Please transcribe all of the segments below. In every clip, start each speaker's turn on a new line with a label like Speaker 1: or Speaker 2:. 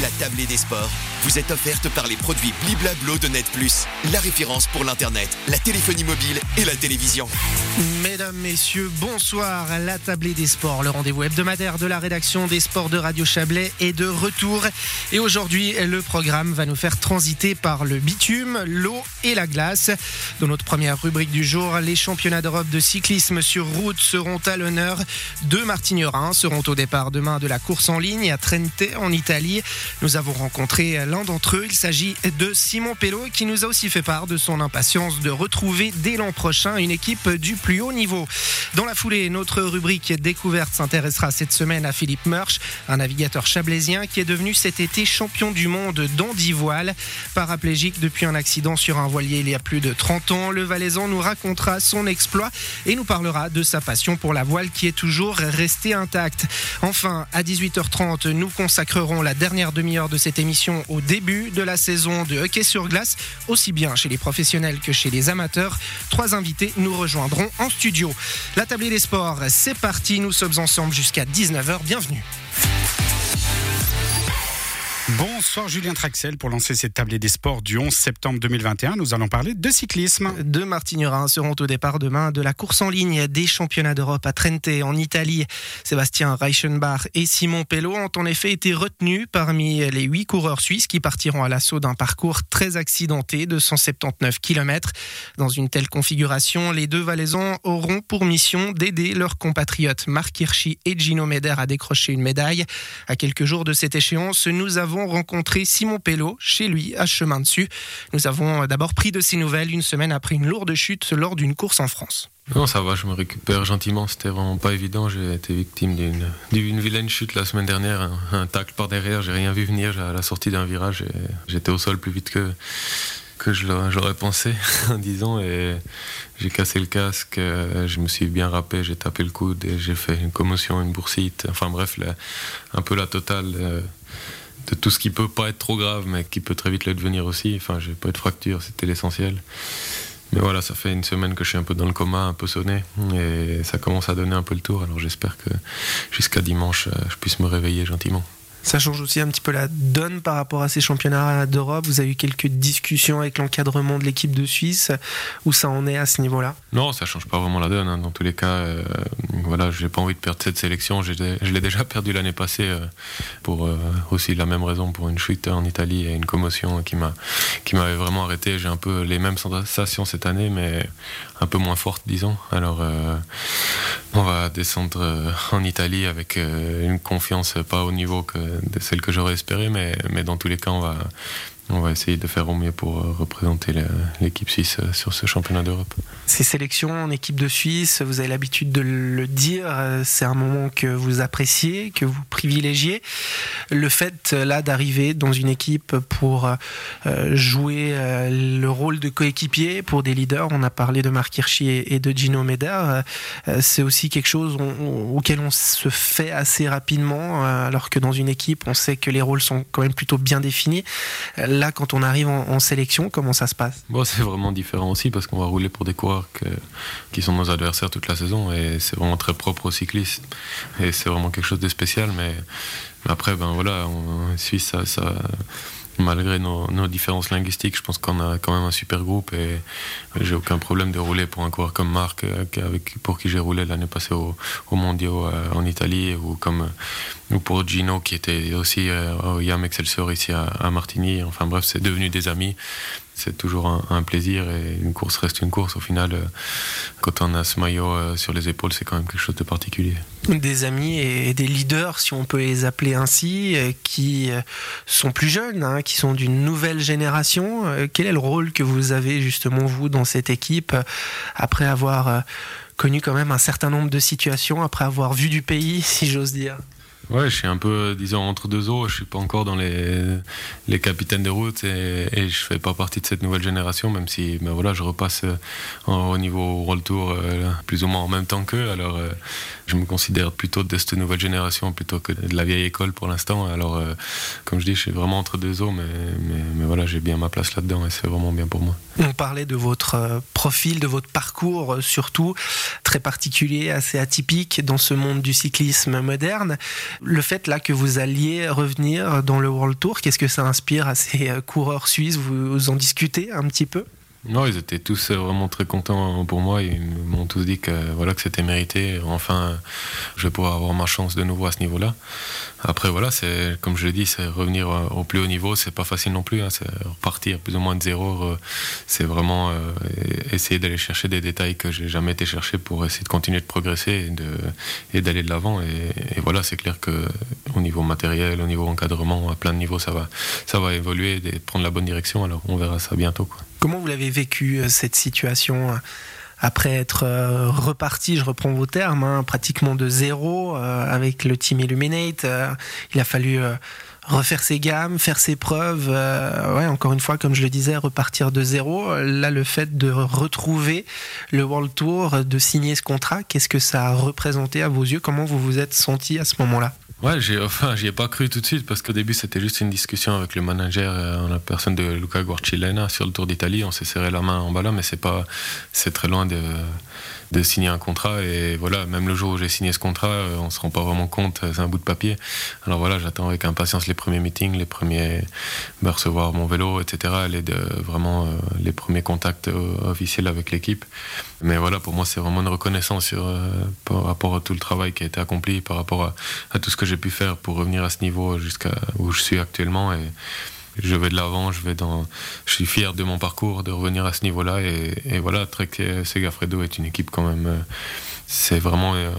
Speaker 1: La tablée des sports vous est offerte par les produits Bliblablo de Net Plus, la référence pour l'Internet, la téléphonie mobile et la télévision.
Speaker 2: Mesdames, Messieurs, bonsoir. La tablée des sports, le rendez-vous hebdomadaire de la rédaction des sports de Radio Chablais est de retour. Et aujourd'hui, le programme va nous faire transiter par le bitume, l'eau et la glace. Dans notre première rubrique du jour, les championnats d'Europe de cyclisme sur route seront à l'honneur. Deux Martignerins seront au départ demain de la course en ligne à Trente en Italie. Nous avons rencontré l'un d'entre eux. Il s'agit de Simon Pello qui nous a aussi fait part de son impatience de retrouver dès l'an prochain une équipe du plus haut niveau. Dans la foulée, notre rubrique découverte s'intéressera cette semaine à Philippe Murch, un navigateur chablaisien qui est devenu cet été champion du monde voile. Paraplégique depuis un accident sur un voilier il y a plus de 30 ans, le Valaisan nous racontera son exploit et nous parlera de sa passion pour la voile qui est toujours restée intacte. Enfin, à 18h30, nous consacrerons la dernière demi-heure de cette émission au début de la saison de hockey sur glace, aussi bien chez les professionnels que chez les amateurs. Trois invités nous rejoindront en studio. La tablée des sports, c'est parti, nous sommes ensemble jusqu'à 19h, bienvenue.
Speaker 3: Bonsoir Julien Traxel pour lancer cette tablée des sports du 11 septembre 2021. Nous allons parler de cyclisme.
Speaker 2: Deux Martignerins seront au départ demain de la course en ligne des championnats d'Europe à Trente en Italie. Sébastien Reichenbach et Simon Pello ont en effet été retenus parmi les huit coureurs suisses qui partiront à l'assaut d'un parcours très accidenté de 179 km. Dans une telle configuration, les deux Valaisans auront pour mission d'aider leurs compatriotes Marc Hirschi et Gino Meder à décrocher une médaille. À quelques jours de cette échéance, nous avons rencontré Simon Pello chez lui à Chemin Dessus. Nous avons d'abord pris de ses nouvelles une semaine après une lourde chute lors d'une course en France.
Speaker 4: Non, ça va, je me récupère gentiment. C'était vraiment pas évident. J'ai été victime d'une vilaine chute la semaine dernière. Un, un tacle par derrière, j'ai rien vu venir à la sortie d'un virage. J'étais au sol plus vite que, que j'aurais pensé, disons. Et j'ai cassé le casque, je me suis bien râpé, j'ai tapé le coude et j'ai fait une commotion, une boursite. Enfin bref, un peu la totale. Euh, de tout ce qui peut pas être trop grave, mais qui peut très vite le devenir aussi. Enfin, j'ai pas eu de fracture, c'était l'essentiel. Mais voilà, ça fait une semaine que je suis un peu dans le coma, un peu sonné, et ça commence à donner un peu le tour. Alors j'espère que jusqu'à dimanche, je puisse me réveiller gentiment.
Speaker 2: Ça change aussi un petit peu la donne par rapport à ces championnats d'Europe. Vous avez eu quelques discussions avec l'encadrement de l'équipe de Suisse où ça en est à ce niveau-là?
Speaker 4: Non, ça change pas vraiment la donne. Hein. Dans tous les cas, euh, voilà, j'ai pas envie de perdre cette sélection. Je l'ai déjà perdu l'année passée euh, pour euh, aussi la même raison, pour une chute en Italie et une commotion qui m'a qui m'avait vraiment arrêté. J'ai un peu les mêmes sensations cette année, mais un peu moins fortes, disons. Alors, on va descendre en Italie avec une confiance pas au niveau de celle que j'aurais espéré, mais, mais dans tous les cas, on va, on va essayer de faire au mieux pour euh, représenter l'équipe suisse euh, sur ce championnat d'Europe.
Speaker 2: Ces sélections en équipe de Suisse, vous avez l'habitude de le dire, euh, c'est un moment que vous appréciez, que vous privilégiez. Le fait là d'arriver dans une équipe pour jouer le rôle de coéquipier pour des leaders, on a parlé de Marc Hirschi et de Gino Meder, c'est aussi quelque chose auquel on se fait assez rapidement, alors que dans une équipe, on sait que les rôles sont quand même plutôt bien définis là, quand on arrive en, sélection, comment ça se passe?
Speaker 4: Bon, C'est vraiment différent aussi parce qu'on va rouler pour des coureurs qui sont nos adversaires toute la saison et c'est vraiment très propre aux cyclistes. Et c'est vraiment quelque chose de spécial. Mais, après, ben voilà, en Suisse, ça malgré nos, différences linguistiques, je pense qu'on a quand même un super groupe et j'ai aucun problème de rouler pour un coureur comme Marc, euh, pour qui j'ai roulé l'année passée au, au Mondiaux euh, en Italie, ou comme ou pour Gino qui était aussi euh, au Yam Excelsior ici à Martigny. Enfin bref, c'est devenu des amis c'est toujours un, plaisir et une course reste une course. Au final, euh, quand on a ce maillot euh, sur les épaules, c'est quand même quelque chose de particulier.
Speaker 2: Des amis et des leaders, si on peut les appeler ainsi, euh, qui sont plus jeunes, hein, qui sont d'une nouvelle génération. Quel est le rôle que vous avez justement, vous, dans cette équipe, après avoir connu quand même un certain nombre de situations, après avoir vu du pays, si j'ose dire?
Speaker 4: Ouais, je suis un peu, disons, entre deux eaux. Je suis pas encore dans les, les capitaines de route et, et je fais pas partie de cette nouvelle génération, même si ben voilà, je repasse euh, au niveau World Tour euh, plus ou moins en même temps qu'eux. Alors, euh, je me considère plutôt de cette nouvelle génération plutôt que de la vieille école pour l'instant. Alors, euh, comme je dis, je suis vraiment entre deux eaux, mais, mais, voilà, j'ai bien ma place là-dedans et c'est vraiment bien pour moi.
Speaker 2: On parlait de votre euh, profil, de votre parcours euh, surtout, très particulier, assez atypique dans ce monde du cyclisme moderne. Le fait là que vous alliez revenir dans le World Tour, qu'est-ce que ça inspire à ces coureurs suisses? Vous en discutez un petit peu?
Speaker 4: Non, ils étaient tous vraiment très contents pour moi. Ils m'ont tous dit que c'était mérité. Enfin, je vais pouvoir avoir ma chance de nouveau à ce niveau-là. Après, voilà, c'est comme je l'ai dit, c'est revenir au plus haut niveau. C'est pas facile non plus. Hein. repartir plus ou moins de zéro. C'est vraiment euh, essayer d'aller chercher des détails que j'ai jamais été chercher pour essayer de continuer de progresser et d'aller de l'avant. Et, voilà, c'est clair que au niveau matériel, au niveau encadrement, à plein de niveaux, ça va, ça va évoluer et prendre la bonne direction. Alors, on verra ça bientôt.
Speaker 2: Comment vous l'avez vécu euh, cette situation euh, après être euh, reparti, je reprends vos termes, hein, pratiquement de zéro avec le team Illuminate. il a fallu refaire ses gammes, faire ses preuves. ouais, encore une fois, comme je le disais, repartir de zéro. Là, le fait de retrouver le World Tour, de signer ce contrat, qu'est-ce que ça a représenté à vos yeux? Comment vous vous êtes senti à ce moment-là?
Speaker 4: Ouais, j'ai, enfin, j'y ai pas cru tout de suite parce qu'au début c'était juste une discussion avec le manager, euh, la personne de Luca Guarcilena sur le Tour d'Italie. On s'est serré la main en bas là, mais c'est pas, c'est très loin de, de signer un contrat. Et voilà, même le jour où j'ai signé ce contrat, euh, on se rend pas vraiment compte, c'est un bout de papier. Alors voilà, j'attends avec impatience les premiers meetings, les premiers, me recevoir mon vélo, etc. Les de, vraiment euh, les premiers contacts officiels avec l'équipe. Mais voilà, pour moi, c'est vraiment une reconnaissance par rapport à tout le travail qui a été accompli, par rapport à, à tout ce que j'ai pu faire pour revenir à ce niveau jusqu'à où je suis actuellement. Et je vais de l'avant, je suis fier de mon parcours, de revenir à ce niveau-là. Et, voilà, Trek Segafredo est une équipe quand même. Euh, c'est vraiment euh,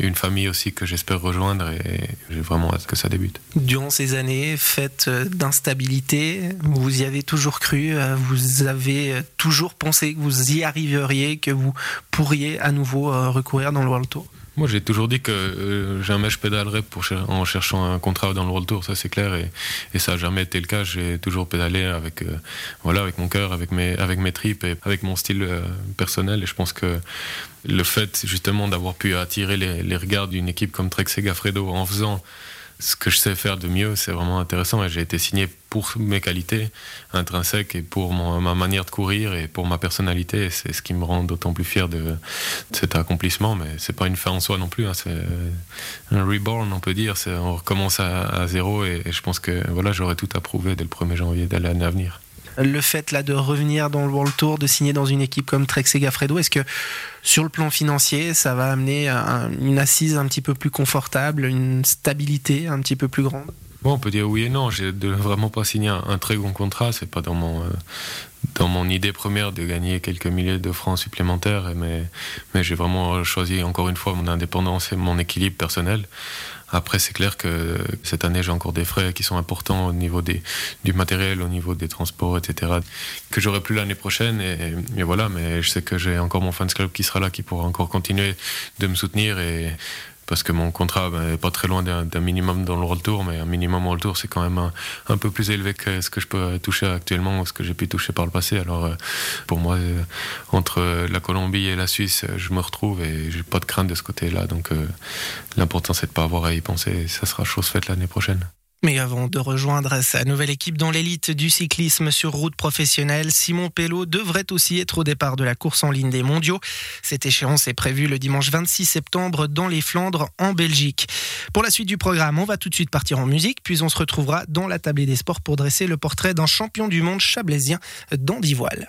Speaker 4: une famille aussi que j'espère rejoindre et j'ai vraiment hâte que ça débute.
Speaker 2: Durant ces années faites euh, d'instabilité, vous y avez toujours cru, vous avez toujours pensé que vous y arriveriez, que vous pourriez à nouveau recourir dans le World Tour?
Speaker 4: Moi, j'ai toujours dit que euh, jamais je pédalerais pour en cherchant un contrat dans le World Tour, ça c'est clair, et, ça n'a jamais été le cas. J'ai toujours pédalé avec, euh, voilà, avec mon cœur, avec mes, avec mes tripes et avec mon style euh, personnel. Et je pense que le fait justement d'avoir pu attirer les, les regards d'une équipe comme Trek Segafredo en faisant ce que je sais faire de mieux, c'est vraiment intéressant. Et j'ai été signé pour mes qualités intrinsèques et pour ma manière de courir et pour ma personnalité. C'est ce qui me rend d'autant plus fier de, cet accomplissement. Mais c'est pas une fin en soi non plus. Hein. C'est un reborn, on peut dire. On recommence à, zéro et, je pense que voilà, j'aurai tout approuvé dès le 1er janvier de l'année à venir
Speaker 2: le fait là de revenir dans le World Tour, de signer dans une équipe comme Trek Segafredo, est-ce que sur le plan financier, ça va amener une assise un petit peu plus confortable, une stabilité un petit peu plus grande?
Speaker 4: Bon, on peut dire oui et non. J'ai vraiment pas signé un, très bon contrat. C'est pas dans mon euh, dans mon idée première de gagner quelques milliers de francs supplémentaires, mais mais j'ai vraiment choisi encore une fois mon indépendance et mon équilibre personnel. Après, c'est clair que cette année, j'ai encore des frais qui sont importants au niveau des, du matériel, au niveau des transports, etc., que j'aurai plus l'année prochaine. Et, voilà, mais je sais que j'ai encore mon fans club qui sera là, qui pourra encore continuer de me soutenir. Et parce que mon contrat n'est ben, pas très loin d'un minimum dans le World Tour, mais un minimum World Tour, c'est quand même un, peu plus élevé que ce que je peux toucher actuellement ou ce que j'ai pu toucher par le passé. Alors, euh, pour moi, euh, entre la Colombie et la Suisse, je me retrouve et j'ai pas de crainte de ce côté-là. Donc, euh, l'important, c'est de pas avoir à y penser. Ça sera chose faite l'année prochaine.
Speaker 2: Mais avant de rejoindre sa nouvelle équipe dans l'élite du cyclisme sur route professionnelle, Simon Pello devrait aussi être au départ de la course en ligne des mondiaux. Cette échéance est prévue le dimanche 26 septembre dans les Flandres en Belgique. Pour la suite du programme, on va tout de suite partir en musique, puis on se retrouvera dans la tablée des sports pour dresser le portrait d'un champion du monde chablaisien d'Andivoile.